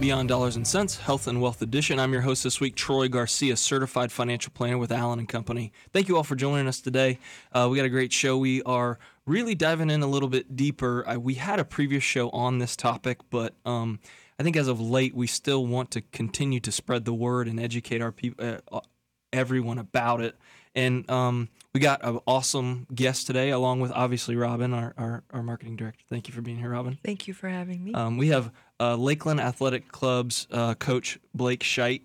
Beyond Dollars and Cents, Health and Wealth Edition. I'm your host this week, Troy Garcia, certified financial planner with Allen and Company. Thank you all for joining us today. Uh, we got a great show. We are really diving in a little bit deeper. I, we had a previous show on this topic, but um, I think as of late, we still want to continue to spread the word and educate our people, uh, everyone about it. And um, we got an awesome guest today, along with obviously Robin, our, our, our marketing director. Thank you for being here, Robin. Thank you for having me. Um, we have uh, Lakeland Athletic Club's uh, coach, Blake Scheidt.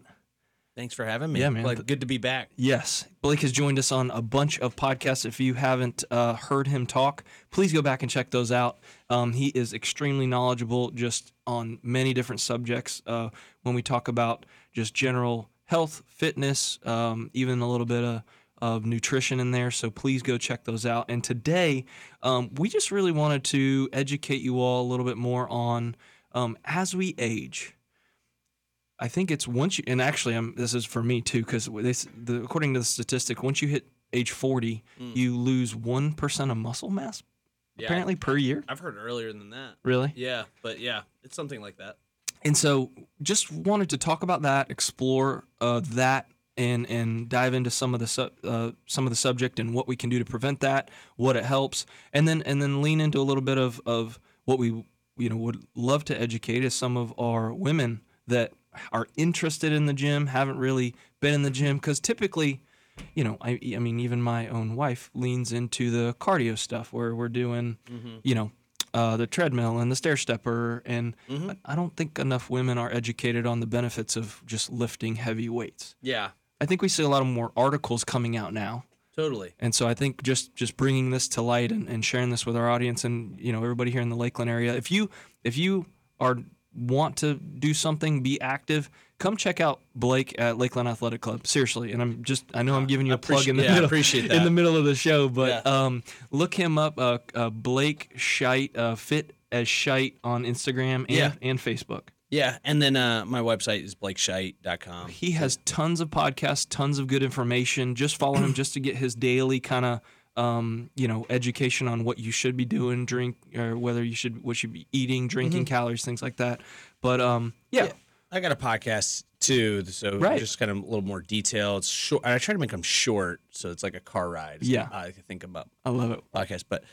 Thanks for having me. Yeah, man. Good to be back. Yes, Blake has joined us on a bunch of podcasts. If you haven't uh, heard him talk, please go back and check those out. Um, he is extremely knowledgeable just on many different subjects. Uh, when we talk about just general health, fitness, um, even a little bit of, of nutrition in there. So please go check those out. And today, um, we just really wanted to educate you all a little bit more on um, as we age. I think it's once you, and actually, I'm, this is for me too, because the, according to the statistic, once you hit age 40, Mm. you lose 1% of muscle mass Yeah, apparently per year. I've heard earlier than that. Really? Yeah, but yeah, it's something like that. And so, just wanted to talk about that, explore uh, that, and and dive into some of the su- uh, some of the subject and what we can do to prevent that, what it helps, and then and then lean into a little bit of of what we you know would love to educate is some of our women that are interested in the gym, haven't really been in the gym because typically. You know, I, I mean, even my own wife leans into the cardio stuff where we're doing, you know, uh, the treadmill and the stair stepper. And I, I don't think enough women are educated on the benefits of just lifting heavy weights. Yeah, I think we see a lot of more articles coming out now. Totally. And so I think just just bringing this to light and, and sharing this with our audience and you know everybody here in the Lakeland area. If you if you are want to do something, be active, come check out Blake at Lakeland Athletic Club. Seriously, and I'm just I know I'm giving you a plug in the yeah, middle, appreciate in the middle of the show, but Yeah. um, look him up, uh, uh, Blake Scheidt, uh, fit as Scheidt on Instagram and Yeah. and Facebook. Yeah, and then uh, my website is blakescheidt.com. He has tons of podcasts, tons of good information. Just follow him just to get his daily kind of um, you know education on what you should be doing, drink, or whether you should what you should be eating, drinking, calories, things like that. But um, yeah, I got a podcast too, so Right. just kind of a little more detail. It's short. I try to make them short, so it's like a car ride. is Yeah. I think about I love it. podcast. But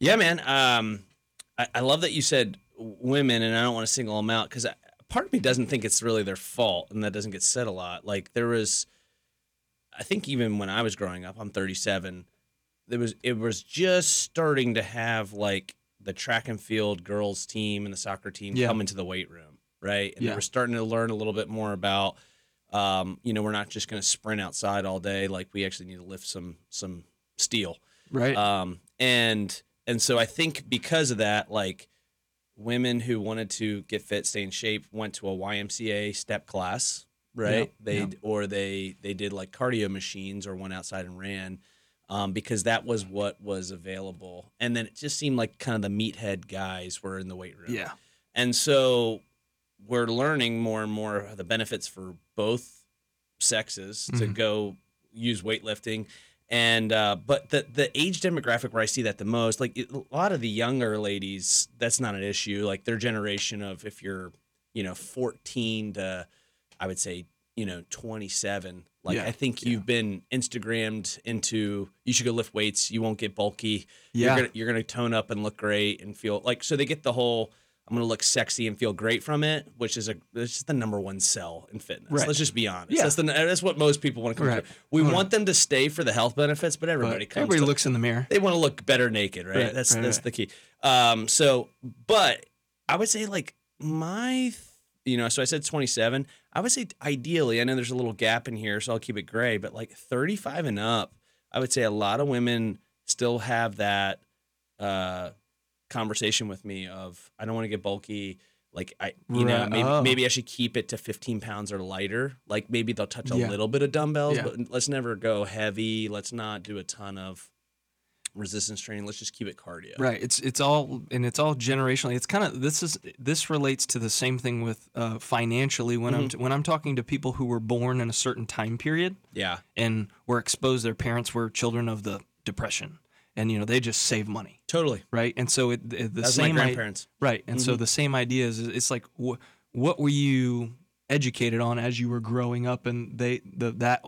yeah, man, um, I, I love that you said women, and I don't want to single them out because part of me doesn't think it's really their fault, and that doesn't get said a lot. Like there was, I think even when I was growing up, I'm 37. There was it was just starting to have like the track and field girls team and the soccer team Yeah. come into the weight room, right? And Yeah. they were starting to learn a little bit more about. Um, you know, we're not just going to sprint outside all day. Like we actually need to lift some some steel. Right. Um, and and so I think because of that, like women who wanted to get fit, stay in shape, went to a YMCA step class, right? Yeah, they yeah. or they they did like cardio machines or went outside and ran. Um, because that was what was available, and then it just seemed like kind of the meathead guys were in the weight room. yeah. And so we're learning more and more the benefits for both sexes to Mhm. go use weightlifting. And uh, but the the age demographic where I see that the most, like a lot of the younger ladies, that's not an issue. Like their generation of if you're, you know, 14 to, I would say, you know, 27. Like Yeah, I think yeah. you've been Instagrammed into you should go lift weights. You won't get bulky Yeah. you're gonna you're gonna tone up and look great and feel like so they get the whole I'm gonna look sexy and feel great from it, which is a it's just the number one sell in fitness. Right. Let's just be honest. Yeah. That's the that's what most people want to come Right. to. We want them to stay for the health benefits, but But everybody comes. everybody to- looks in the mirror. they want to look better naked, right? Right, that's that's the key. Um, so, but I would say like my, you know, so I said 27. I would say ideally, I know there's a little gap in here, so I'll keep it gray, but like 35 and up, I would say a lot of women still have that uh, conversation with me of I don't want to get bulky. Like I, you know, maybe Oh. maybe I should keep it to 15 pounds or lighter. Like maybe they'll touch a Yeah. little bit of dumbbells, Yeah. but let's never go heavy. Let's not do a ton of resistance training. Let's just keep it cardio. Right. It's it's all and it's all generationally. It's kind of this is this relates to the same thing with uh, financially when I'm when I'm talking to people who were born in a certain time period Yeah. and were exposed. Their parents were children of the depression, and you know they just save money, Totally. right? And so it, it- the That's my same i- grandparents. right? And so the same idea is it's like wh- what were you educated on as you were growing up and they the that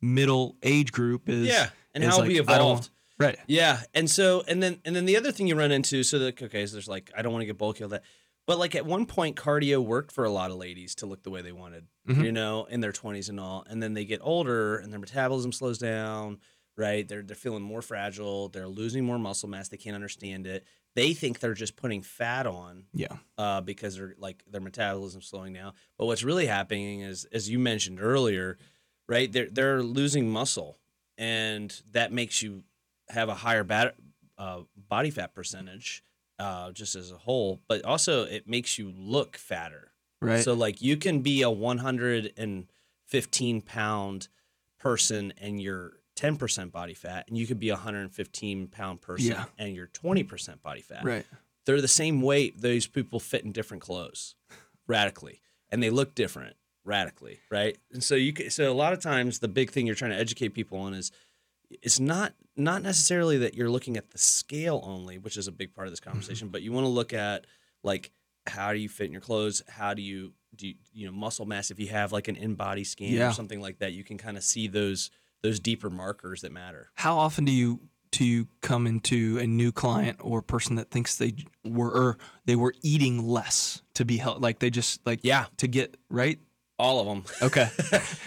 middle age group is Yeah, and is how like, we evolved. right Yeah, and so and then and then the other thing you run into, so like okay, so there's like I don't want to get bulky all that, but like at one point cardio worked for a lot of ladies to look the way they wanted, Mhm. you know, in their 20s and all, and then they get older and their metabolism slows down, right? They're they're feeling more fragile, they're losing more muscle mass, they can't understand it. They think they're just putting fat on yeah uh, because they're like their metabolism slowing down. But what's really happening is, as you mentioned earlier, right? They're they're losing muscle, and that makes you have a higher bat, uh, body fat percentage, uh, just as a whole. But also, it makes you look fatter. right So like you can be a 115 pound person and you're 10% body fat, and you could be a 115 pound person Yeah. and you're 20% body fat right they're the same weight. Those people fit in different clothes radically, and they look different radically, right? And so you can, so a lot of times the big thing you're trying to educate people on is it's not not necessarily that you're looking at the scale only, which is a big part of this mm-hmm. conversation, but you want to look at like how do you fit in your clothes? How do you do you, you know muscle mass? If you have like an InBody scan Yeah. or something like that, you can kind of see those those deeper markers that matter. how often do you do you come into a new client or person that thinks they were or they were eating less to be healthy like they just like Yeah. to get right All of them. okay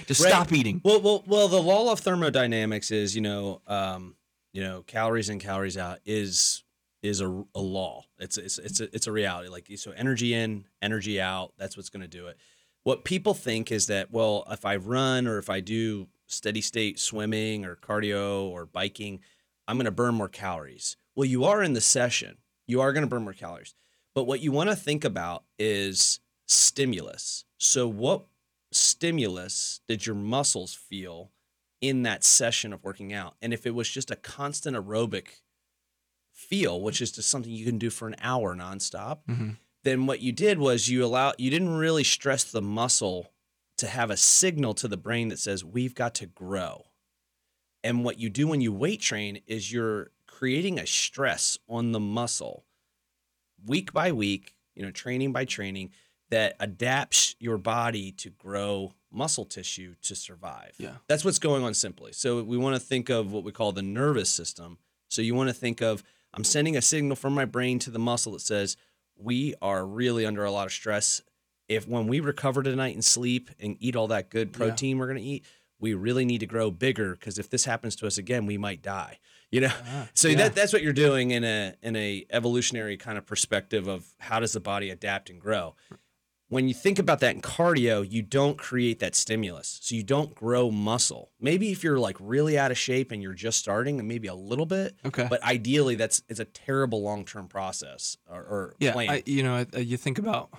just Right. stop eating Well, well, well. The law of thermodynamics is, you know, um, you know, calories in, calories out is is a, a law. It's it's it's a, it's a reality. Like so, energy in, energy out. That's what's going to do it. What people think is that well, if I run or if I do steady state swimming or cardio or biking, I'm going to burn more calories. Well, you are in the session. You are going to burn more calories. But what you want to think about is stimulus. So what stimulus did your muscles feel in that session of working out? And if it was just a constant aerobic feel, which is just something you can do for an hour nonstop, Mhm. then what you did was you allow you didn't really stress the muscle to have a signal to the brain that says we've got to grow. And what you do when you weight train is you're creating a stress on the muscle week by week, you know, training by training that adapts your body to grow muscle tissue to survive. Yeah. That's what's going on simply. So we want to think of what we call the nervous system. So you want to think of I'm sending a signal from my brain to the muscle that says we are really under a lot of stress. If when we recover tonight and sleep and eat all that good Yeah. protein we're going to eat, we really need to grow bigger because if this happens to us again, we might die. You know, Ah, so yeah. that that's what you're doing in a in a evolutionary kind of perspective of how does the body adapt and grow. When you think about that in cardio, you don't create that stimulus. So you don't grow muscle. Maybe if you're like really out of shape and you're just starting, and maybe a little bit, okay but ideally that's it's a terrible long-term process or, or yeah plan. I, you know you think about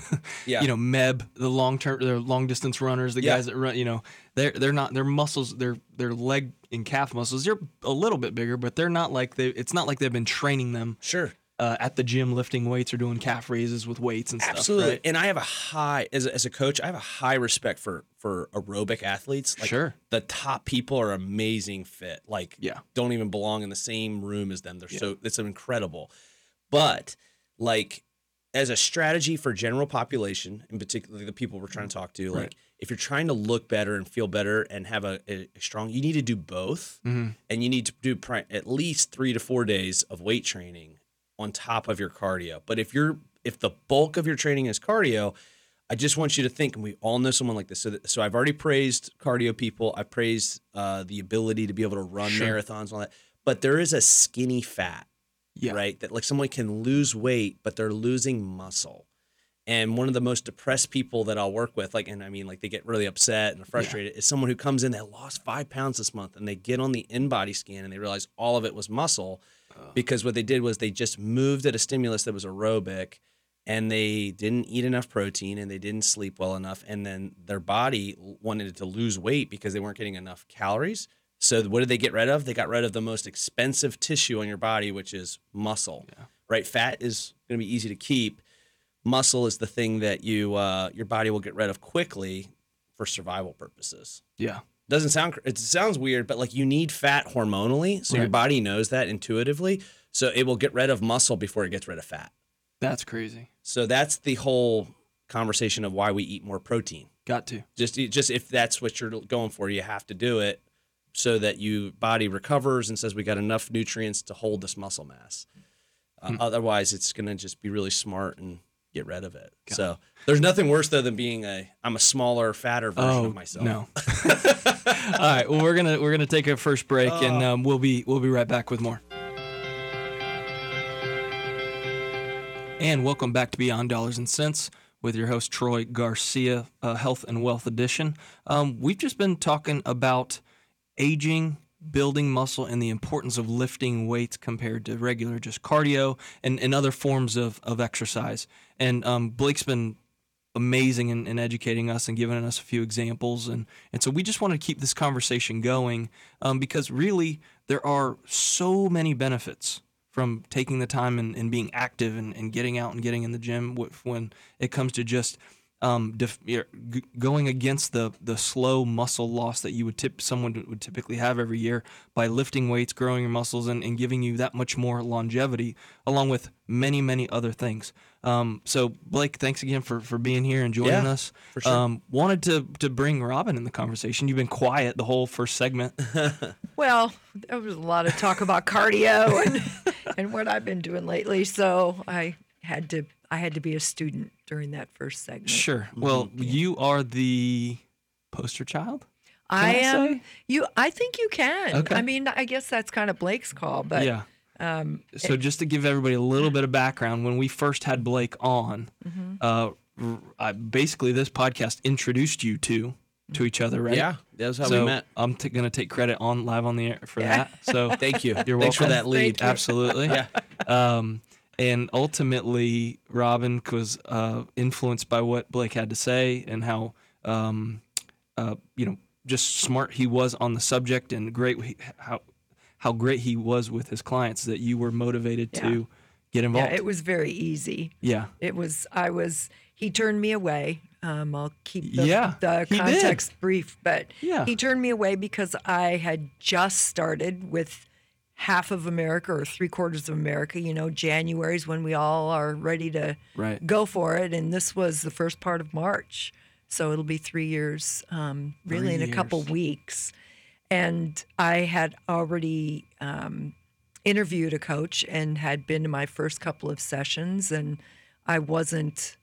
yeah. you know meb the long term the long distance runners the Yeah. guys that run you know they're they're not their muscles their their leg and calf muscles they're a little bit bigger but they're not like they it's not like they've been training them sure. Uh, at the gym lifting weights or doing calf raises with weights and stuff Absolutely. right? And I have a high as a, as a coach, I have a high respect for for aerobic athletes. Like sure the top people are amazing fit. Like Yeah. don't even belong in the same room as them. They're so it's incredible. But like as a strategy for general population, and particularly the people we're trying to talk to, like if you're trying to look better and feel better and have a, a, strong, you need to do both, Mhm. and you need to do pri- at least three to four days of weight training on top of your cardio. But if you're if the bulk of your training is cardio, I just want you to think, and we all know someone like this. So, that, so I've already praised cardio people. I praised uh, the ability to be able to run Sure. marathons and all that. But there is a skinny fat, yeah right? That like someone can lose weight, but they're losing muscle. And one of the most depressed people that I'll work with, like, and I mean, like, they get really upset and frustrated, is someone who comes in that lost five pounds this month, and they get on the InBody scan and they realize all of it was muscle, because what they did was they just moved at a stimulus that was aerobic, and they didn't eat enough protein and they didn't sleep well enough, and then their body wanted to lose weight because they weren't getting enough calories. So what did they get rid of? They got rid of the most expensive tissue on your body, which is muscle. Yeah. Right? Fat is going to be easy to keep. Muscle is the thing that you uh, your body will get rid of quickly for survival purposes. yeah Doesn't sound it sounds weird, but like you need fat hormonally, so your body knows that intuitively. So it will get rid of muscle before it gets rid of fat. that's crazy So that's the whole conversation of why we eat more protein. Got to. Just just if that's what you're going for, you have to do it so that your body recovers and says we got enough nutrients to hold this muscle mass. Uh, Hmm. Otherwise, it's going to just be really smart and get rid of it. So there's nothing worse though than being a I'm a smaller, fatter version of myself. Oh, No. All right. Well, we're gonna we're gonna take a first break, and Oh. um, we'll be we'll be right back with more. And welcome back to Beyond Dollars and Cents with your host Troy Garcia, uh, Health and Wealth Edition. Um, we've just been talking about aging, building muscle, and the importance of lifting weights compared to regular just cardio and, and other forms of, of exercise. And um, Blake's been amazing in, in educating us and giving us a few examples. And, and so we just want to keep this conversation going um, because really there are so many benefits from taking the time and, and being active and, and getting out and getting in the gym when it comes to just um, def- going against the the slow muscle loss that you would tip someone would typically have every year by lifting weights, growing your muscles, and, and giving you that much more longevity, along with many many other things. Um, so Blake, thanks again for, for being here and joining Yeah, us. for sure. Um, wanted to to bring Robin in the conversation. You've been quiet the whole first segment. Well, there was a lot of talk about cardio and, and what I've been doing lately, so I had to I had to be a student during that first segment. Sure. Well, you are the poster child. I I am say? you. I think you can. Okay. I mean, I guess that's kind of Blake's call, but yeah. um, So just to give everybody a little bit of background, when we first had Blake on, Mm-hmm. uh, r- I, basically this podcast introduced you two to each other, right? Yeah, that's how so we met. I'm t- going to take credit on live on the air for Yeah. that. So Thank you. You're Thanks for that lead. Absolutely. Yeah. Um, and ultimately, Robin was uh, influenced by what Blake had to say and how, um, uh, you know, just smart he was on the subject and great how how great he was with his clients that you were motivated Yeah. to get involved. yeah, it was very easy. yeah. It was. I was. He turned me away. Um, I'll keep the, Yeah, the did. context brief, but Yeah. he turned me away because I had just started with half of America or three quarters of America. You know, January's when we all are ready to Right. go for it, and this was the first part of March, so it'll be three years, um, really Three in a couple weeks. And I had already um, interviewed a coach and had been to my first couple of sessions, and I wasn't.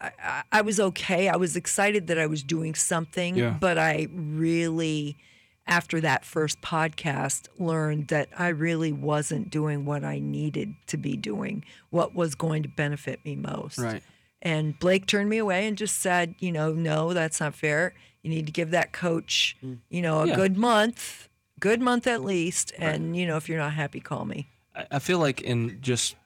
I, I- I was okay. I was excited that I was doing something, Yeah. but I really, after that first podcast, learned that I really wasn't doing what I needed to be doing, what was going to benefit me most. Right. And Blake turned me away and just said, you know, no, that's not fair. You need to give that coach, mm. you know, a Yeah. good month, good month at least. And, you know, if you're not happy, call me. I- I feel like in just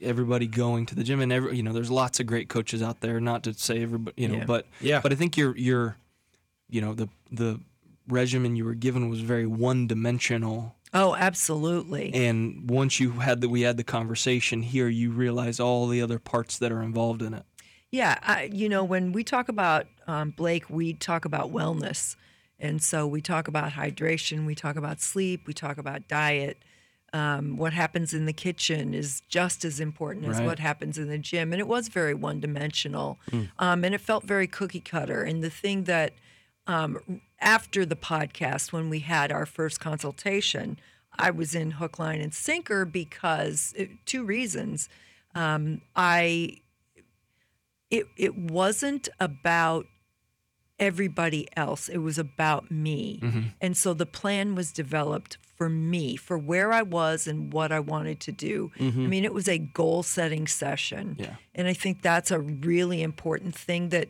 everybody going to the gym and every you know there's lots of great coaches out there not to say everybody you know Yeah. but Yeah. but I think you're, you're, you know the the regimen you were given was very one dimensional Oh, absolutely. and once you had that, we had the conversation here you realize all the other parts that are involved in it Yeah, I, you know, when we talk about um, Blake, we talk about wellness. And so we talk about hydration, we talk about sleep, we talk about diet. Um, what happens in the kitchen is just as important as Right. what happens in the gym. And it was very one dimensional. Um, and it felt very cookie cutter. And the thing that um, after the podcast, when we had our first consultation, I was in hook, line, and sinker because uh, two reasons. Um, I it it wasn't about everybody else. It was about me. And so the plan was developed for me for where i was and what i wanted to do. I mean it was a goal setting session. Yeah. and i think that's a really important thing that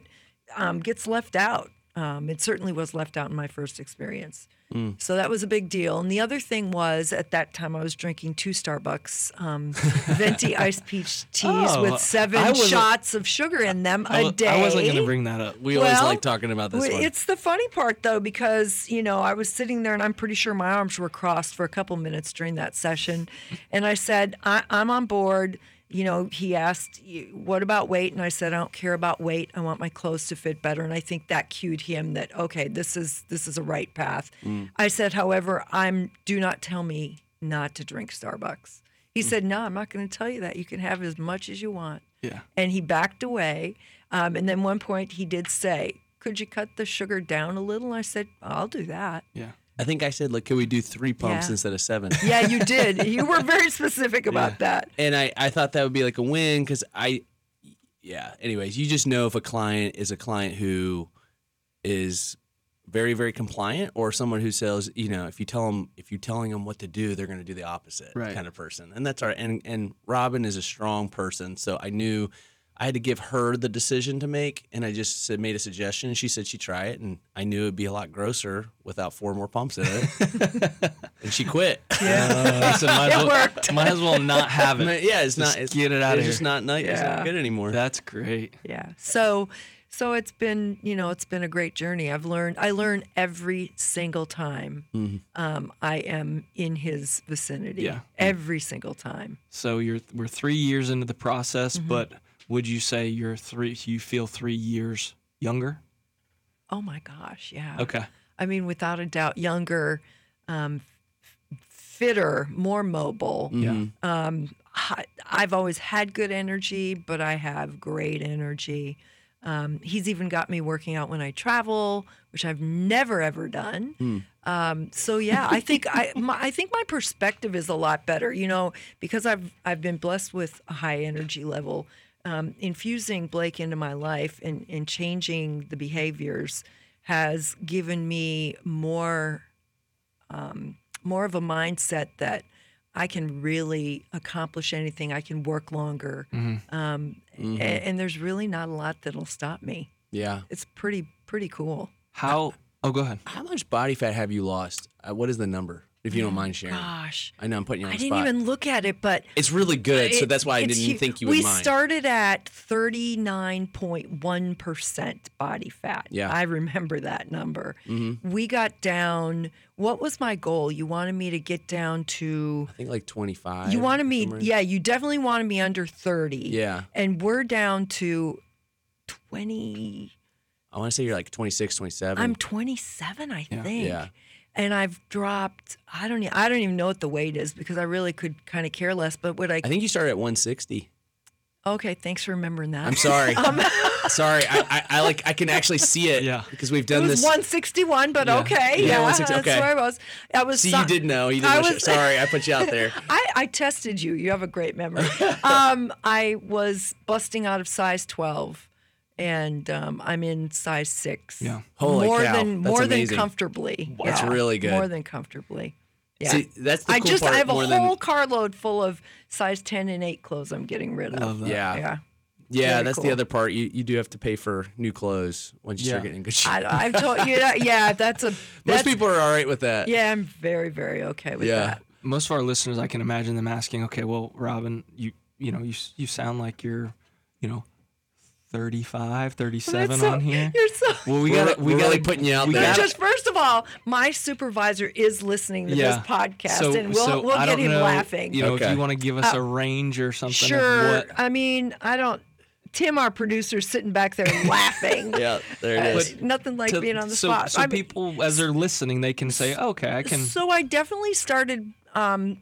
um, gets left out um, it certainly was left out in my first experience. So that was a big deal. And the other thing was at that time i was drinking two starbucks um, venti iced peach teas Oh, with seven shots of sugar in them I a day I wasn't going to bring that up. We always like talking about this well, one. It's the funny part though, because you know I was sitting there and I'm pretty sure my arms were crossed for a couple minutes during that session, and I said I, I'm on board. You know, he asked, "What about weight?" And I said, "I don't care about weight. I want my clothes to fit better." And I think that cued him that okay, this is this is a right path. I said, however, I'm do not tell me not to drink Starbucks. He said, "No, I'm not going to tell you that. You can have as much as you want." Yeah. And he backed away. Um, and then one point he did say, Could you cut the sugar down a little? And I said, I'll do that. Yeah. I think I said, like, can we do three pumps Yeah. instead of seven? Yeah, you did. you were very specific about that. and I, I thought that would be like a win because I, yeah. Anyways, you just know if a client is a client who is very very compliant or someone who says you know if you tell them if you're telling them what to do they're going to do the opposite Right. kind of person and that's our and and Robin is a strong person so I knew I had to give her the decision to make and I just said made a suggestion And she said she'd try it and I knew it'd be a lot grosser without four more pumps in it and she quit Uh, so might, as It well, worked. might as well not have it. yeah it's Just not it's, get it outta it's just here. not nice it's not good anymore That's great. Yeah. So so it's been, you know, it's been a great journey. I've learned I learn every single time um, I am in his vicinity. Yeah. Every single time. So you're we're three years into the process, Mm-hmm. but would you say you're three? You feel three years younger? Oh my gosh, yeah. Okay. I mean, without a doubt, younger, um, fitter, more mobile. Yeah. hi- I've always had good energy, but I have great energy. Um, he's even got me working out when I travel, which I've never ever done. Um, so yeah, I think I my, I think my perspective is a lot better. You know, because I've I've been blessed with a high energy level. Um, infusing Blake into my life and, and changing the behaviors has given me more more of a mindset that I can really accomplish anything. I can work longer, um, a- and, there's really not a lot that'll stop me. yeah It's pretty pretty cool. How? Oh, go ahead. How much body fat have you lost? Uh, what is the number, if you don't mind sharing? Gosh, I know I'm putting you on I didn't spot. even look at it, but it's really good, so that's why I didn't think you would we mind. started at 39.1% body fat. Yeah. Mm-hmm. I remember that number. We got down, what was my goal? You wanted me to get down to I think like 25. You wanted me, somewhere. yeah, you definitely wanted me under 30. Yeah. And we're down to 20, I want to say you're like 26, 27. I'm 27, I Yeah. think. Yeah. And I've dropped, I don't, I don't even know what the weight is because I really could kind of care less. But what I, I think you started at 160. okay, thanks for remembering that. I'm sorry. sorry. I, I, I like I can actually see it. Yeah. Because we've done It done was this. 161, but Yeah. okay. Yeah, Yeah, 160, that's where I was. I was See, so- you did know. You I didn't. know- was- sorry, I put you out there. I, I tested you. You have a great memory. um, I was busting out of size 12, and um, I'm in size six. Yeah. Holy more cow, than that's more amazing. than comfortably. That's Yeah, really good. More than comfortably. Yeah. See, that's the I cool just part. I have a whole than, carload full of size 10 and 8 clothes I'm getting rid of. Love that. Yeah. Yeah. Yeah, Very that's the other part. You you do have to pay for new clothes once you start getting in good shape. I, I've told you that. Yeah, that's a. Most people are all right with that. Yeah, I'm very, very okay with Yeah. that. Most of our listeners, I can imagine them asking, "Okay, well, Robin, you you know, you you sound like you're, you know, 35, 37 so- on here." You're so. Well, we got we we're got really putting you out we there. Gotta- just first of all, my supervisor is listening to Yeah. this podcast, So- and we'll so we'll get him know, laughing. You know, Okay. if you want to give us a range or something of sure. what I mean, I don't. Tim, our producer, is sitting back there laughing. Yeah, there it Uh, is. Nothing like to- being on the so, spot. So I mean, people, as they're listening, they can say, "Okay, I can." So I definitely started um,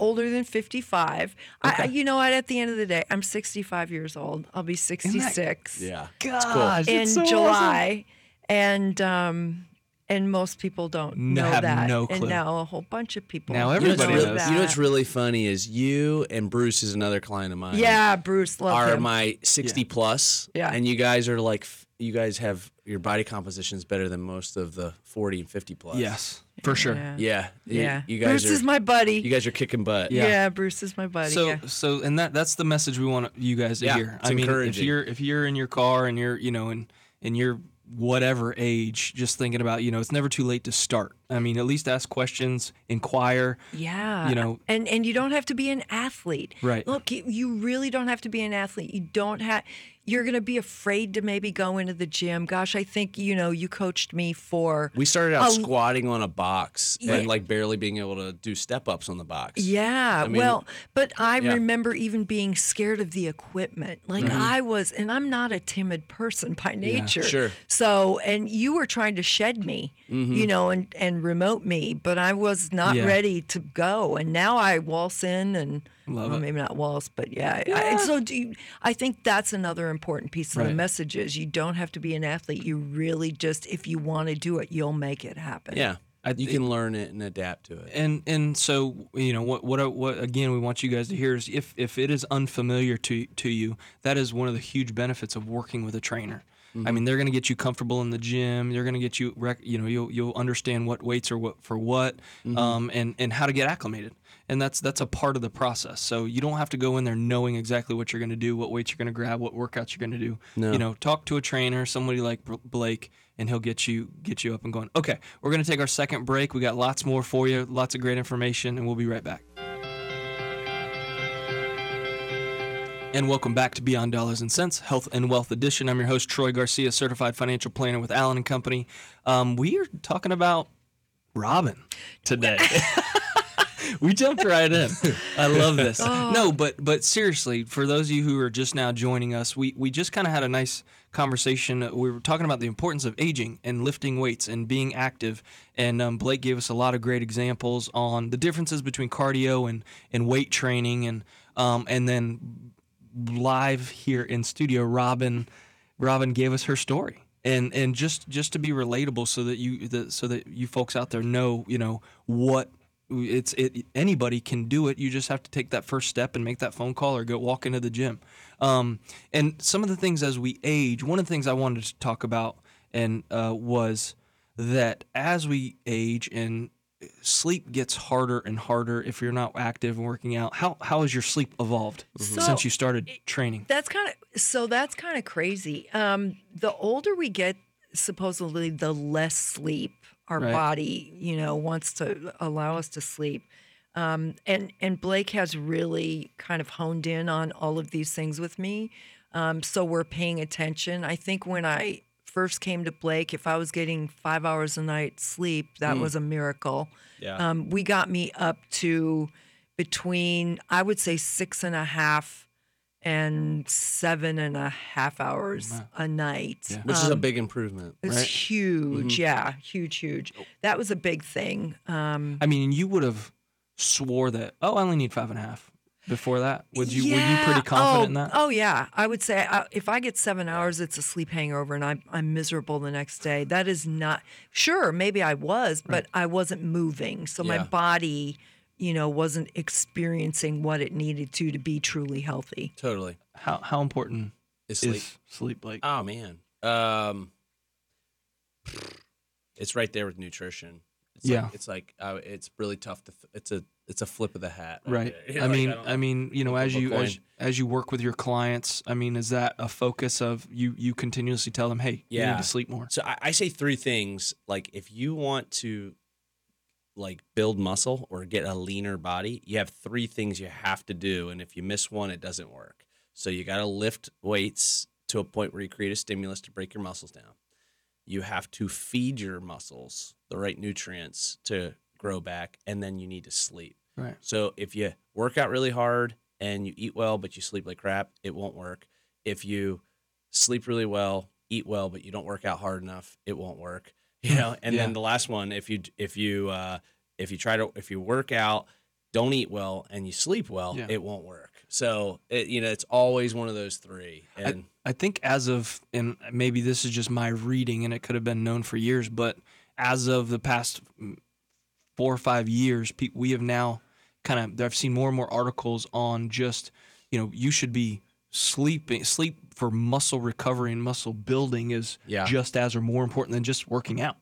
older than 55. I, you know what? At the end of the day, I'm 65 years old. I'll be 66 Yeah. Gosh, in it's so July, and um, and most people don't N- know have that. no And now a whole bunch of people. Now You know, what's Everybody really, knows. that. you know what's really funny is you and Bruce is another client of mine. Yeah, Bruce, love are him. my 60 plus. Yeah. And you guys are like, f- you guys have your body composition is better than most of the 40 and 50 plus. Yes, for sure. Yeah. Yeah. You- Yeah. You, guys Bruce are. is my buddy. you guys are kicking butt. Yeah. yeah. Bruce is my buddy. So yeah. so and that that's the message we want you guys to Yeah, hear. it's I mean, if you're if you're in your car and you're you know and and you're whatever age, just thinking about you know it's never too late to start. I mean, at least ask questions, inquire. Yeah. You know- and and you don't have to be an athlete. Right. Look, you, you really don't have to be an athlete. You don't have you're going to be afraid to maybe go into the gym. Gosh, I think, you know, you coached me for We started out A- squatting on a box Yeah. and like barely being able to do step ups on the box. Yeah, mean- well, but I Yeah. remember even being scared of the equipment. Like mm-hmm. I was, and I'm not a timid person by nature. Yeah, sure. So, and you were trying to shed me, mm-hmm. you know, and and and remote me, but I was not Yeah. ready to go. And now I waltz in and Love well, maybe not waltz, but yeah. I, so do you, I think that's another important piece of the message is you don't have to be an athlete. You really just, if you want to do it, you'll make it happen. Yeah, I- you can learn it and adapt to it. and and so you know what what uh, what again we want you guys to hear is if if it is unfamiliar to to you that is one of the huge benefits of working with a trainer I mean they're going to get you comfortable in the gym. They're going to get you rec- you know you'll you'll understand what weights are what for what um, and and how to get acclimated. And that's that's a part of the process. So you don't have to go in there knowing exactly what you're going to do what weights you're going to grab what workouts you're going to do. No. you know talk to a trainer somebody like Blake and he'll get you get you up and going. Okay we're going to take our second break. We got lots more for you lots of great information and we'll be right back And welcome back to Beyond Dollars and Cents, Health and Wealth Edition. I'm your host, Troy Garcia, certified financial planner with Allen and Company. Um, we are talking about Robin today. we jumped right in. I love this. No, but but seriously, for those of you who are just now joining us, we we just kind of had a nice conversation. We were talking about the importance of aging and lifting weights and being active. And um, Blake gave us a lot of great examples on the differences between cardio and and weight training and um, and then live here in studio, Robin Robin gave us her story. And and just just to be relatable so that you that so that you folks out there know, you know, what it's it anybody can do it. You just have to take that first step and make that phone call or go walk into the gym. Um, and some of the things as we age, one of the things I wanted to talk about and uh, was that as we age and sleep gets harder and harder if you're not active and working out. How how has your sleep evolved So- since you started training? That's kind of so. That's kind of crazy. Um, the older we get, supposedly, the less sleep our Right. body, you know, wants to allow us to sleep. Um, and and Blake has really kind of honed in on all of these things with me. Um, so we're paying attention. I think when I first came to Blake, if I was getting five hours a night sleep, that was a miracle. Yeah. Um, we got me up to between, I would say, six and a half and seven and a half hours a night. Which is a big improvement. It's Right. huge. Yeah, huge, huge. That was a big thing. Um, I mean, you would have swore that. Oh, I only need five and a half. Before that, would you were you pretty confident oh, in that? Oh yeah, I would say uh, if I get seven hours, it's a sleep hangover, and I'm I'm miserable the next day. That is not sure. Maybe I was, but I wasn't moving, so my body, you know, wasn't experiencing what it needed to to be truly healthy. Totally. How how important Is sleep. is sleep? Like Oh man. Um it's right there with nutrition. It's Yeah. Like, it's like uh, it's really tough to th- it's a it's a flip of the hat. right. there. I Like, mean, don't I, mean, you know, as you as, as you work with your clients, I mean, is that a focus of you? You continuously tell them, hey, you need Yeah. to sleep more. So I, I say three things. Like if you want to like build muscle or get a leaner body, you have three things you have to do. And if you miss one, it doesn't work. So you got to lift weights to a point where you create a stimulus to break your muscles down. You have to feed your muscles the right nutrients to grow back, and then you need to sleep. Right. So if you work out really hard and you eat well, but you sleep like crap, it won't work. If you sleep really well, eat well, but you don't work out hard enough, it won't work. You know. And Yeah. then the last one, if you if you uh, if you try to if you work out, don't eat well, and you sleep well, Yeah. it won't work. So it, you know, it's always one of those three. And I think as of, and maybe this is just my reading, and it could have been known for years, but as of the past mm, four or five years, we have now kind of, I've seen more and more articles on just, you know, you should be sleeping, sleep for muscle recovery and muscle building is Yeah. just as or more important than just working out.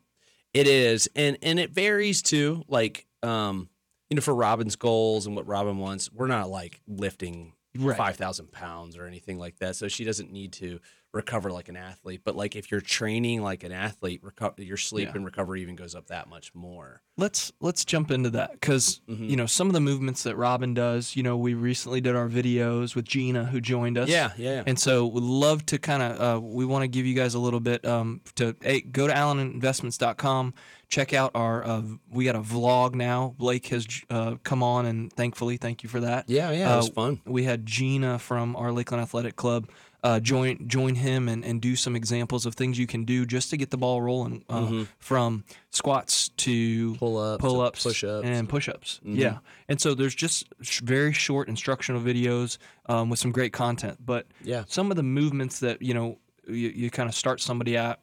It is, and and it varies too. Like, um, you know, for Robin's goals and what Robin wants, we're not like lifting Right. five thousand pounds or anything like that. So she doesn't need to recover like an athlete. But like if you're training like an athlete, reco- your sleep Yeah. and recovery even goes up that much more. Let's let's jump into that because Mhm. you know some of the movements that Robin does. You know, we recently did our videos with Gina, who joined us. Yeah, yeah, yeah. And so we'd love to kind of, uh, we want to give you guys a little bit um, to hey, go to alleninvestments.com, check out our. Uh, we got a vlog now. Blake has uh, come on, and thankfully, thank you for that. Yeah, yeah, it was Uh, fun. We had Gina from our Lakeland Athletic Club uh, join join him and, and do some examples of things you can do just to get the ball rolling uh, from squats to Pull-ups, pull ups, push-ups. and push ups. Yeah, and so there's just sh- very short instructional videos um, with some great content. But Yeah. some of the movements that you know you, you kind of start somebody at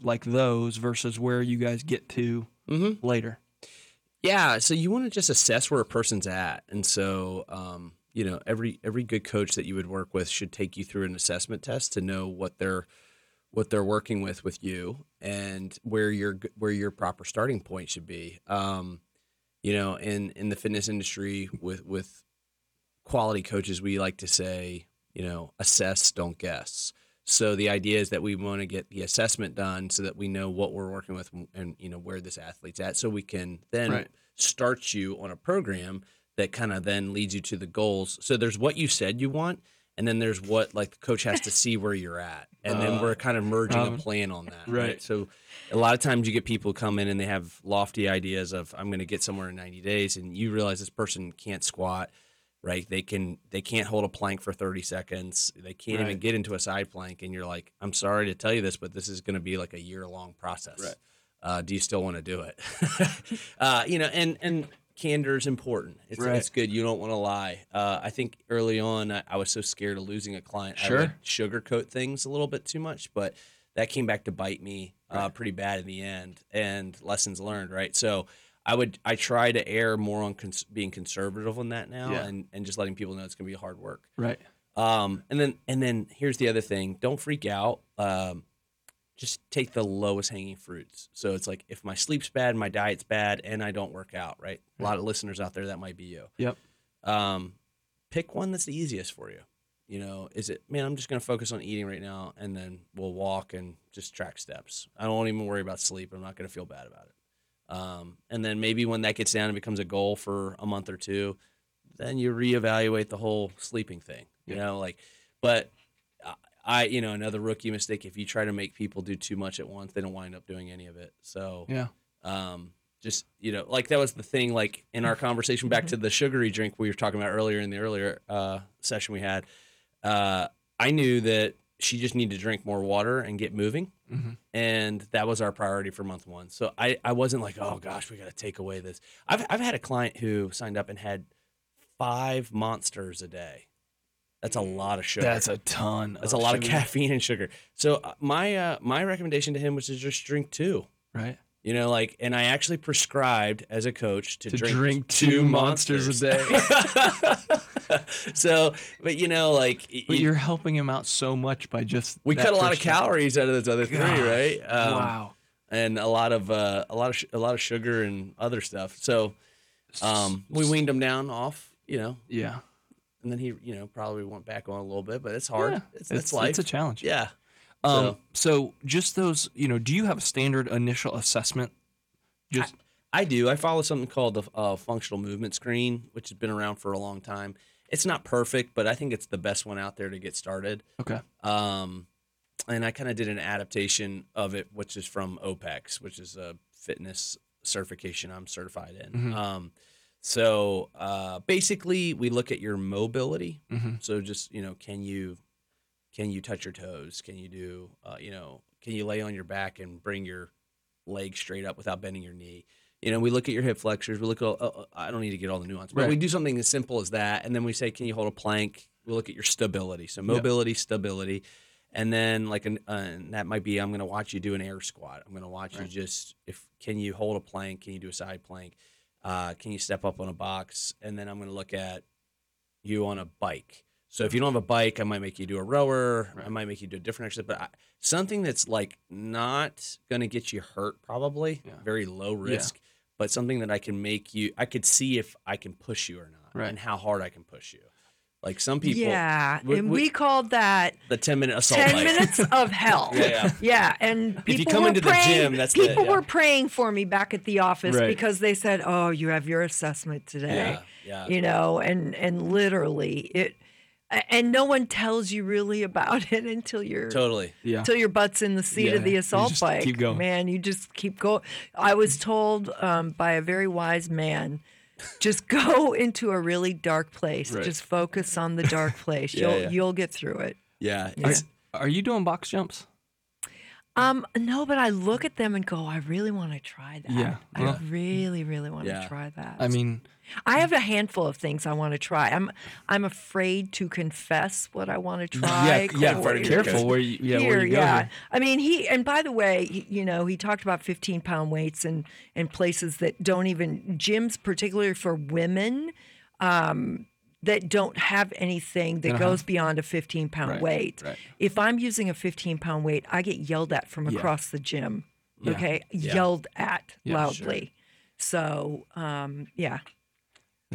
like those versus where you guys get to Mm-hmm. later. Yeah, so you want to just assess where a person's at, and so um, you know every every good coach that you would work with should take you through an assessment test to know what they're what they're working with with you and where your where your proper starting point should be. Um, you know, in in the fitness industry with with quality coaches, we like to say, you know, assess, don't guess. So the idea is that we want to get the assessment done so that we know what we're working with and you know where this athlete's at, so we can then Right. start you on a program that kind of then leads you to the goals. So there's what you said you want, and then there's what like the coach has to see where you're at, and then we're kind of merging um, a plan on that. right. So a lot of times you get people come in and they have lofty ideas of I'm going to get somewhere in 90 days, and you realize this person can't squat. Right, they can they can't hold a plank for 30 seconds. They can't even get into a side plank, and you're like, I'm sorry to tell you this, but this is going to be like a year long process. Right. Uh, do you still want to do it? uh, you know, and and candor is important. It's, Right. it's good. You don't want to lie. Uh, I think early on, I, I was so scared of losing a client. I Sure. would sugarcoat things a little bit too much, but that came back to bite me uh, pretty bad in the end. And lessons learned, right? So I would I try to err more on cons- being conservative on that now, Yeah. and and just letting people know it's going to be hard work. Right. Um, and then and then here's the other thing: don't freak out. Um, just take the lowest hanging fruits. So it's like if my sleep's bad, my diet's bad, and I don't work out. Right. A lot of listeners out there that might be you. Yep. Um, pick one that's the easiest for you. You know, is it man? I'm just going to focus on eating right now, and then we'll walk and just track steps. I don't even worry about sleep. I'm not going to feel bad about it. Um, and then maybe when that gets down and becomes a goal for a month or two, then you reevaluate the whole sleeping thing. You know, like, but I- you know, another rookie mistake. If you try to make people do too much at once, they don't wind up doing any of it. So, Yeah. um, just you know, like that was the thing. Like in our conversation back to the sugary drink we were talking about earlier in the earlier uh, session we had, uh, I knew that she just needed to drink more water and get moving, Mhm. and that was our priority for month one. So I, I wasn't like, oh gosh, we got to take away this. I've I've had a client who signed up and had five monsters a day. That's a lot of sugar. That's a ton. That's a lot of caffeine and sugar. So uh, my uh, my recommendation to him was to just drink two. Right. You know, like, and I actually prescribed as a coach to, To drink, drink two monsters a day. so, but you know, like, But y- you're helping him out so much by just we cut a lot of calories out of those other three, Gosh, right? Um, wow. And a lot of uh, a lot of sh- a lot of sugar and other stuff. So, um, we weaned him down off, you know, Yeah. And then he, you know, probably went back on a little bit, but it's hard. Yeah, It's, it's, life. It's a challenge. yeah. Um. So just those, you know, do you have a standard initial assessment? Just I do. I follow something called the uh, functional movement screen, which has been around for a long time. It's not perfect, but I think it's the best one out there to get started. okay. Um, and I kind of did an adaptation of it, which is from OPEX, which is a fitness certification I'm certified in. Mhm. Um, so uh, basically, we look at your mobility. Mhm. So just you know, can you can you touch your toes? Can you do uh, you know? Can you lay on your back and bring your leg straight up without bending your knee? You know, we look at your hip flexors. We look at. Uh, I don't need to get all the nuance, but Right. we do something as simple as that, and then we say, can you hold a plank? We look at your stability. So mobility, stability, and then like an uh, and that might be I'm going to watch you do an air squat. I'm going to watch you just if can you hold a plank? Can you do a side plank? Uh, can you step up on a box? And then I'm going to look at you on a bike. So if you don't have a bike, I might make you do a rower. I might make you do a different exercise, but I, something that's like not going to get you hurt, probably Yeah. very low risk, but something that I can make you. I could see if I can push you or not, Right. and how hard I can push you. Like some people, yeah, we- and we- we, called that the ten minute assault. 10 bike. minutes of hell. Yeah, yeah. Yeah, and people you come were into the praying, gym, that's the- people yeah. were praying for me back at the office Right. because they said, "Oh, you have your assessment today." Yeah, yeah. You know, and and literally it and no one tells you really about it until you're Totally. Yeah. until your butt's in the seat Yeah, of the you assault just bike. keep going. Man, you just keep going. I was told um, by a very wise man, just go into a really dark place. Right. Just focus on the dark place. Yeah, you'll yeah. you'll get through it. Yeah. Yeah. It's, Are you doing box jumps? Um, no, but I look at them and go, I really want to try that. Yeah, I well- really, really want Yeah. to try that. I mean, I have a handful of things I want to try. I'm I'm afraid to confess what I want to try. yeah, yeah. Corey. Careful where you, yeah, here, where you go. yeah. here. I mean, he and by the way, he, you know, he talked about 15 pound weights and and places that don't even gyms, particularly for women, um, that don't have anything that Uh-huh. goes beyond a 15 pound Right, weight. right. If I'm using a 15 pound weight, I get yelled at from Yeah. across the gym. Yeah. Okay, Yeah. yelled at Yeah, sure. loudly. So, um, yeah.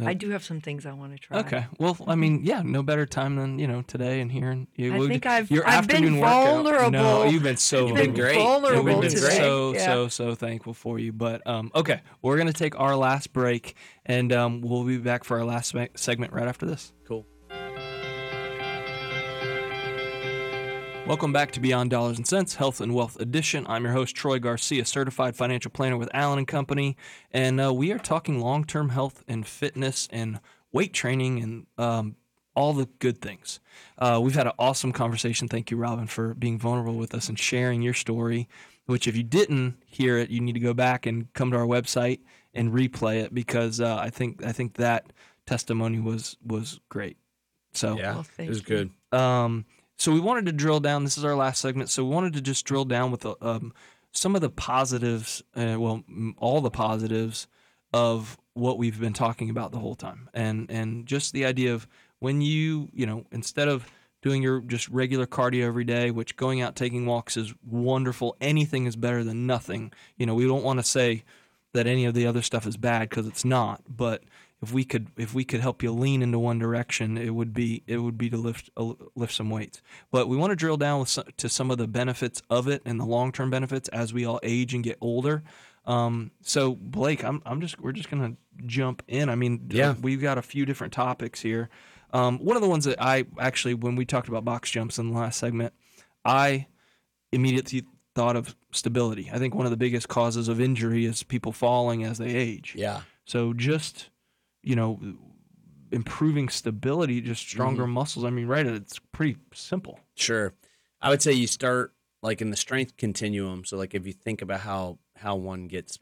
Yeah. I do have some things I want to try. Okay. Well, I mean, yeah, no better time than you know today and here. And you, I we'll- think I've- your I've been afternoon workout- No, you've been so You've been vulnerable. great. Yeah, Vulnerable we've been today. so Yeah. so so thankful for you. But um, okay, we're gonna take our last break, and um, we'll be back for our last segment right after this. cool. Welcome back to Beyond Dollars and Sense, Health and Wealth Edition. I'm your host Troy Garcia, certified financial planner with Allen and Company, and uh, we are talking long-term health and fitness and weight training and um, all the good things. Uh, we've had an awesome conversation. Thank you, Robin, for being vulnerable with us and sharing your story. Which, if you didn't hear it, you need to go back and come to our website and replay it because uh, I think I think that testimony was was great. So Yeah. Well, it thank was you. good. um, so we wanted to drill down. This is our last segment. So we wanted to just drill down with uh, um, some of the positives, uh, well, all the positives of what we've been talking about the whole time, and and just the idea of when you, you know, instead of doing your just regular cardio every day, which going out taking walks is wonderful. Anything is better than nothing. You know, we don't want to say that any of the other stuff is bad because it's not, but if we could if we could help you lean into one direction, it would be it would be to lift uh, lift some weights. But we want to drill down some, to some of the benefits of it and the long term benefits as we all age and get older. Um, so Blake, I'm I'm just we're just gonna jump in. I mean, Yeah. we've got a few different topics here. Um, one of the ones that I actually when we talked about box jumps in the last segment, I immediately thought of stability. I think one of the biggest causes of injury is people falling as they age. Yeah. So just you know, improving stability, just stronger muscles. I mean, right? It's pretty simple. Sure. I would say you start like in the strength continuum. So like if you think about how how one gets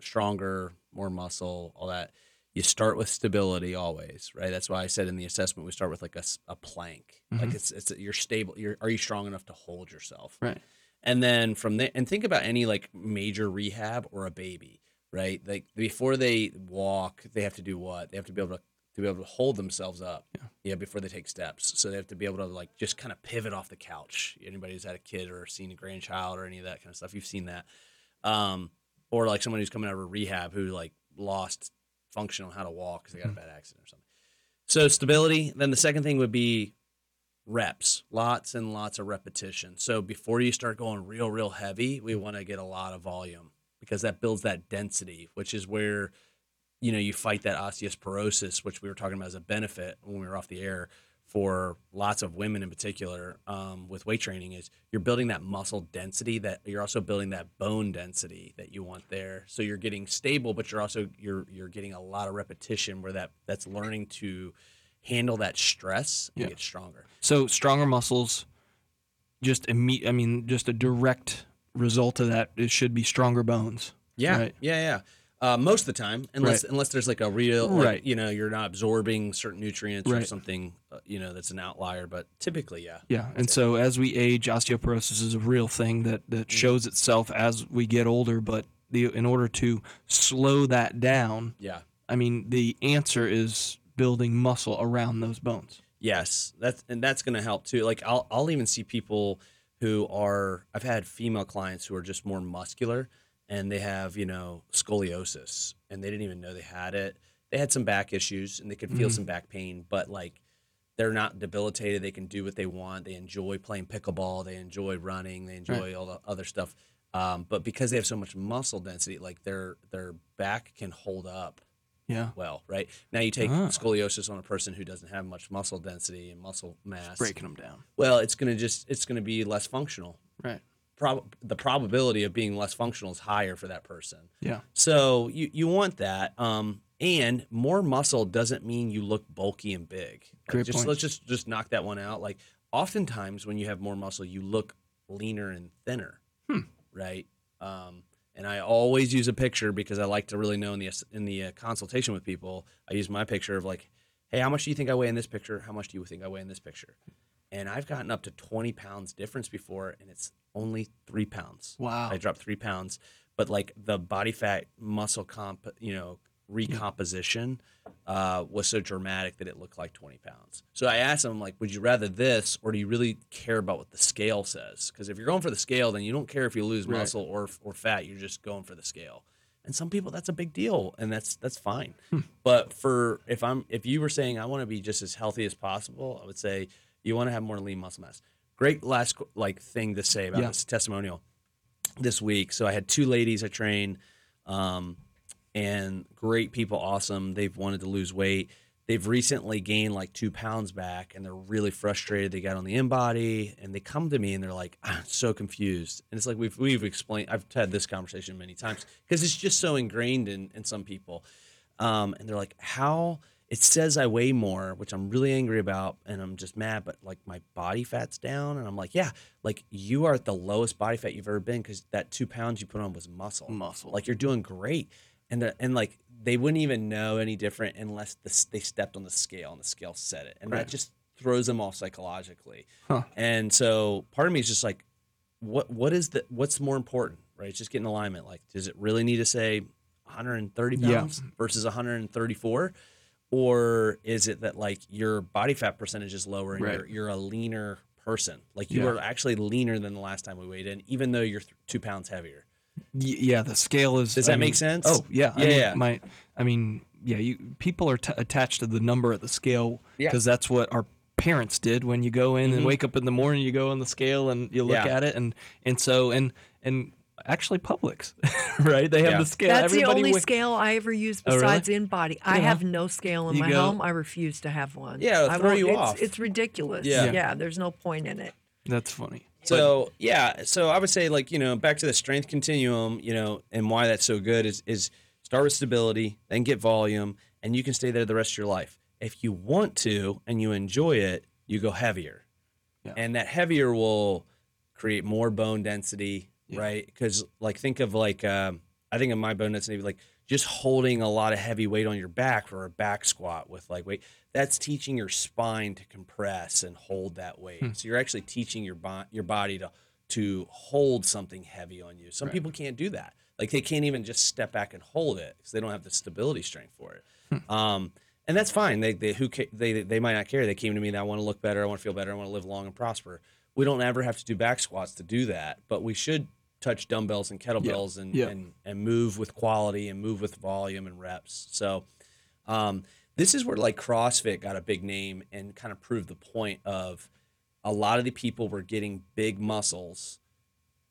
stronger, more muscle, all that, you start with stability always, right? That's why I said in the assessment we start with like a, a plank. Like Mhm. it's it's you're stable. You're are you strong enough to hold yourself? Right. And then from there, and think about any like major rehab or a baby, right? Like before they walk, they have to do what? They have to be able to to be able to hold themselves up, Yeah. yeah, before they take steps. So they have to be able to like just kind of pivot off the couch. Anybody who's had a kid or seen a grandchild or any of that kind of stuff, you've seen that. Um, or like someone who's coming out of rehab who like lost function on how to walk because they got a bad accident or something. So stability. Then the second thing would be reps, lots and lots of repetition. So before you start going real, real heavy, we want to get a lot of volume because that builds that density, which is where you know you fight that osteoporosis, which we were talking about as a benefit when we were off the air for lots of women in particular um, with weight training is you're building that muscle density that you're also building that bone density that you want there so you're getting stable but you're also you're you're getting a lot of repetition where that that's learning to handle that stress and Yeah. get stronger So stronger muscles, just imme- I mean, just a direct result of that. It should be stronger bones. Yeah, Right. yeah, yeah. Uh, most of the time, unless Right. unless there's like a real, like, Right. You know, you're not absorbing certain nutrients or something. Uh, you know, that's an outlier. But typically, yeah. Yeah, and so as we age, osteoporosis is a real thing that that shows itself as we get older. But the in order to slow that down, Yeah. I mean, the answer is building muscle around those bones. Yes, that's and that's going to help too. Like I'll I'll even see people who are I've had female clients who are just more muscular and they have you know scoliosis and they didn't even know they had it. They had some back issues and they could feel Mhm. some back pain, but like they're not debilitated. They can do what they want. They enjoy playing pickleball. They enjoy running. They enjoy all the other stuff. Um, but because they have so much muscle density, like their their back can hold up Yeah. well, right? Now you take Ah. scoliosis on a person who doesn't have much muscle density and muscle mass. Breaking them down. Well, it's going to just it's going to be less functional. Right. Prob- the probability of being less functional is higher for that person. Yeah. So you you want that. Um, and more muscle doesn't mean you look bulky and big. Like, Great just point. let's just just knock that one out. Like oftentimes when you have more muscle, you look leaner and thinner. Hmm. Right. Um, and I always use a picture because I like to really know in the in the uh, consultation with people. I use my picture of like, hey, how much do you think I weigh in this picture? How much do you think I weigh in this picture? And I've gotten up to twenty pounds difference before, and it's only three pounds. Wow. I dropped three pounds, but like the body fat muscle comp, you know, recomposition uh, was so dramatic that it looked like 20 pounds. So I asked him, like, would you rather this or do you really care about what the scale says? Because if you're going for the scale, then you don't care if you lose Right. muscle or, or fat. You're just going for the scale. And some people, that's a big deal, and that's that's fine. But for if I'm if you were saying I want to be just as healthy as possible, I would say you want to have more lean muscle mass. Great last like thing to say about Yeah. this testimonial this week. So I had two ladies I trained, um, and great people, awesome. They've wanted to lose weight. They've recently gained like two pounds back, and they're really frustrated. They got on the InBody, and they come to me and they're like, "I'm so confused." And it's like we've we've explained. I've had this conversation many times because it's just so ingrained in in some people. Um, and they're like, "How?" It says I weigh more, which I'm really angry about, and I'm just mad. But like my body fat's down, and I'm like, yeah, like you are at the lowest body fat you've ever been because that two pounds you put on was muscle. Muscle. Like you're doing great, and and like they wouldn't even know any different unless the, they stepped on the scale and the scale said it, and Right. that just throws them off psychologically. Huh. And so part of me is just like, what what is the what's more important, right? It's just getting alignment. Like, does it really need to say 130 Yeah. pounds versus 134? Or is it that like your body fat percentage is lower and Right. you're, you're a leaner person? Like you Yeah. are actually leaner than the last time we weighed in, even though you're th- two pounds heavier. Y- yeah, the scale is. Does I that make mean- sense? Oh yeah, I Yeah, mean, yeah. My, I mean, yeah. You people are t- attached to the number at the scale Yeah. because that's what our parents did when you go in Mhm. and wake up in the morning. You go on the scale and you look Yeah. at it, and and so and and actually Publix, right? They have Yeah. the scale. That's the only wa- scale I ever use Oh, really? besides InBody. I Yeah. have no scale in You my go- home. I refuse to have one. Yeah, it'll I throw you it's, off. It's ridiculous. Yeah. yeah, there's no point in it. That's funny. So yeah, so I would say like you know back to the strength continuum, you know, and why that's so good is is start with stability, then get volume, and you can stay there the rest of your life. If you want to and you enjoy it, you go heavier, Yeah. and that heavier will create more bone density, Yeah. right? Because like think of like um, I think of my bone density like just holding a lot of heavy weight on your back for a back squat with like weight that's teaching your spine to compress and hold that weight. Hmm. so you're actually teaching your bo- your body to to hold something heavy on you. Some Right. people can't do that. Like they can't even just step back and hold it because they don't have the stability strength for it. Hmm. um, and that's fine. They they who ca- they they might not care. They came to me and i want to look better. I want to feel better. I want to live long and prosper. We don't ever have to do back squats to do that but we should touch dumbbells and kettlebells and, Yeah. and and move with quality and move with volume and reps so um, this is where like CrossFit got a big name and kind of proved the point of a lot of the people were getting big muscles.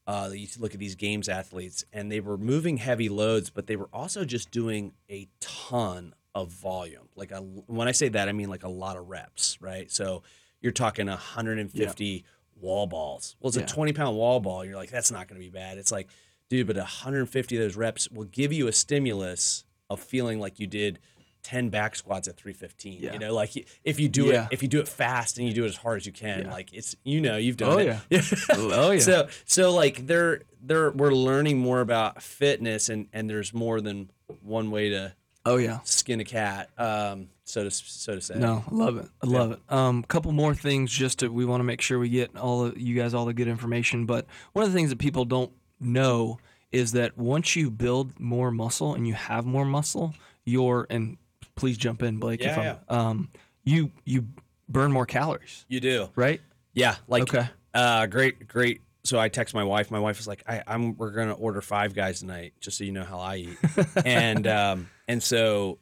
Uh, you look at these games athletes, and they were moving heavy loads, but they were also just doing a ton of volume. Like a, when I say that, I mean like a lot of reps, right? So you're talking 150 wall balls. Well, it's Yeah. a 20 pound wall ball. You're like, that's not going to be bad. It's like, dude, but 150 of those reps will give you a stimulus of feeling like you did 10 back squats at 315. Yeah. You know, like if you do Yeah. it, if you do it fast and you do it as hard as you can, like it's, you know, you've done Oh, it. yeah. Oh yeah. So, so like they're, they're, we're learning more about fitness and, and there's more than one way to oh yeah. skin a cat. Um, so to, so to say. No, I love it. I love it. Um, couple more things just to we want to make sure we get all of you guys all the good information. But one of the things that people don't know is that once you build more muscle and you have more muscle, you're and please jump in, Blake. if Yeah, I'm, um, you you burn more calories, You do. right? Yeah. Like, Okay. Uh, great, great. So I text my wife. My wife was like, I, "I'm we're gonna order Five Guys tonight, just so you know how I eat." and um, and so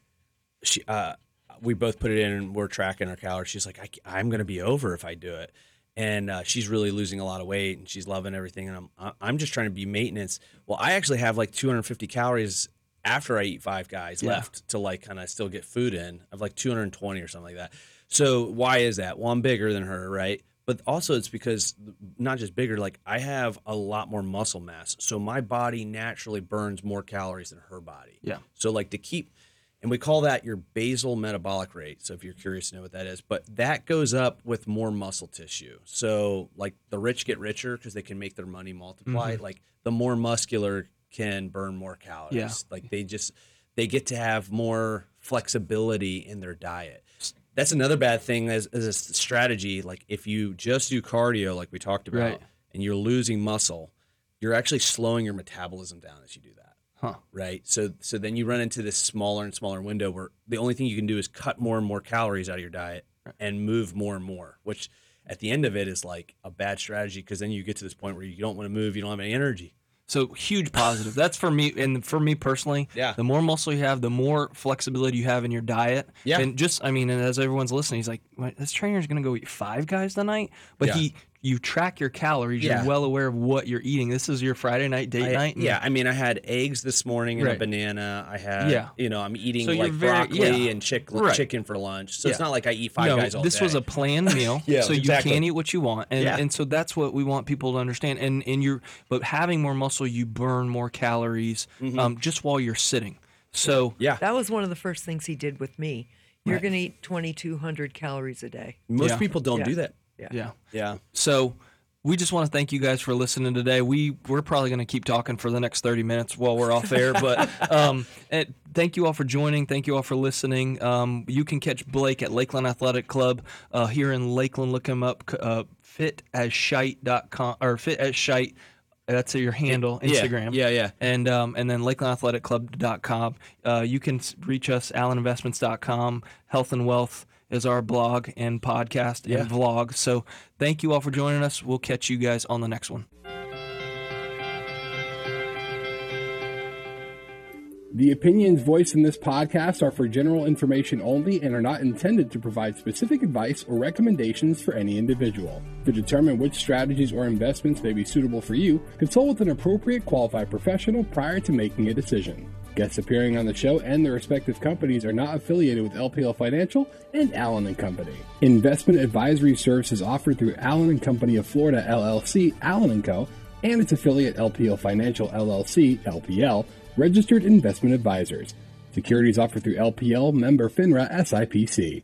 she, uh, we both put it in, and we're tracking our calories. She's like, I, am gonna be over if I do it." And uh, she's really losing a lot of weight, and she's loving everything. And I'm I'm just trying to be maintenance. Well, I actually have like 250 calories after I eat Five Guys Yeah. left to like kind of still get food in. I have like 220 or something like that. So why is that? Well, I'm bigger than her, right? But also it's because not just bigger, like I have a lot more muscle mass. So my body naturally burns more calories than her body. Yeah. So like to keep and we call that your basal metabolic rate. So if you're curious to know what that is, but that goes up with more muscle tissue. So like the rich get richer because they can make their money multiply. Mm-hmm. Like the more muscular can burn more calories. Yeah. Like they just they get to have more flexibility in their diet. That's another bad thing as, as a strategy. Like if you just do cardio, like we talked about, Right. and you're losing muscle, you're actually slowing your metabolism down as you do that Huh. right? So so then you run into this smaller and smaller window where the only thing you can do is cut more and more calories out of your diet and move more and more, which at the end of it is like a bad strategy because then you get to this point where you don't want to move, you don't have any energy. So huge positive. That's for me, and for me personally. Yeah. The more muscle you have, the more flexibility you have in your diet. Yeah. And just, I mean, and as everyone's listening, he's like, "What, "This trainer's going to go eat Five Guys tonight," but Yeah. he, you track your calories. Yeah. You're well aware of what you're eating. This is your Friday night date I- night. yeah, I mean, I had eggs this morning and a banana. I had, Yeah. you know, I'm eating So you're like very- broccoli yeah. and chick- Right. chicken for lunch. So it's not like I eat five no, guys all day. this day. was a planned meal. Yeah, so you exactly. can eat what you want, and Yeah. and so that's what we want people to understand. And and you're, but having more muscle, you burn more calories um, just while you're sitting. So Mm-hmm. yeah. That was one of the first things he did with me. You're going to eat 2,200 calories a day. Most Yeah. people don't Yeah. do that. Yeah. Yeah. So we just want to thank you guys for listening today. We we're probably going to keep talking for the next thirty minutes while we're off air, but um, and thank you all for joining. Thank you all for listening. Um, you can catch Blake at Lakeland Athletic Club uh, here in Lakeland. Look him up. Uh, fit as Scheidt.com or fit as Scheidt. That's your handle, Instagram. Yeah, yeah. And um, and then LakelandAthleticClub.com. Uh, you can reach us, AllenInvestments.com. Health and Wealth is our blog and podcast Yeah. and vlog. So thank you all for joining us. We'll catch you guys on the next one. The opinions voiced in this podcast are for general information only and are not intended to provide specific advice or recommendations for any individual. To determine which strategies or investments may be suitable for you, consult with an appropriate qualified professional prior to making a decision. Guests appearing on the show and their respective companies are not affiliated with LPL Financial and Allen and Company. Investment advisory services offered through Allen and Company of Florida LLC, Allen and Co, and its affiliate LPL Financial LLC, LPL, registered investment advisors. Securities offered through LPL member FINRA SIPC.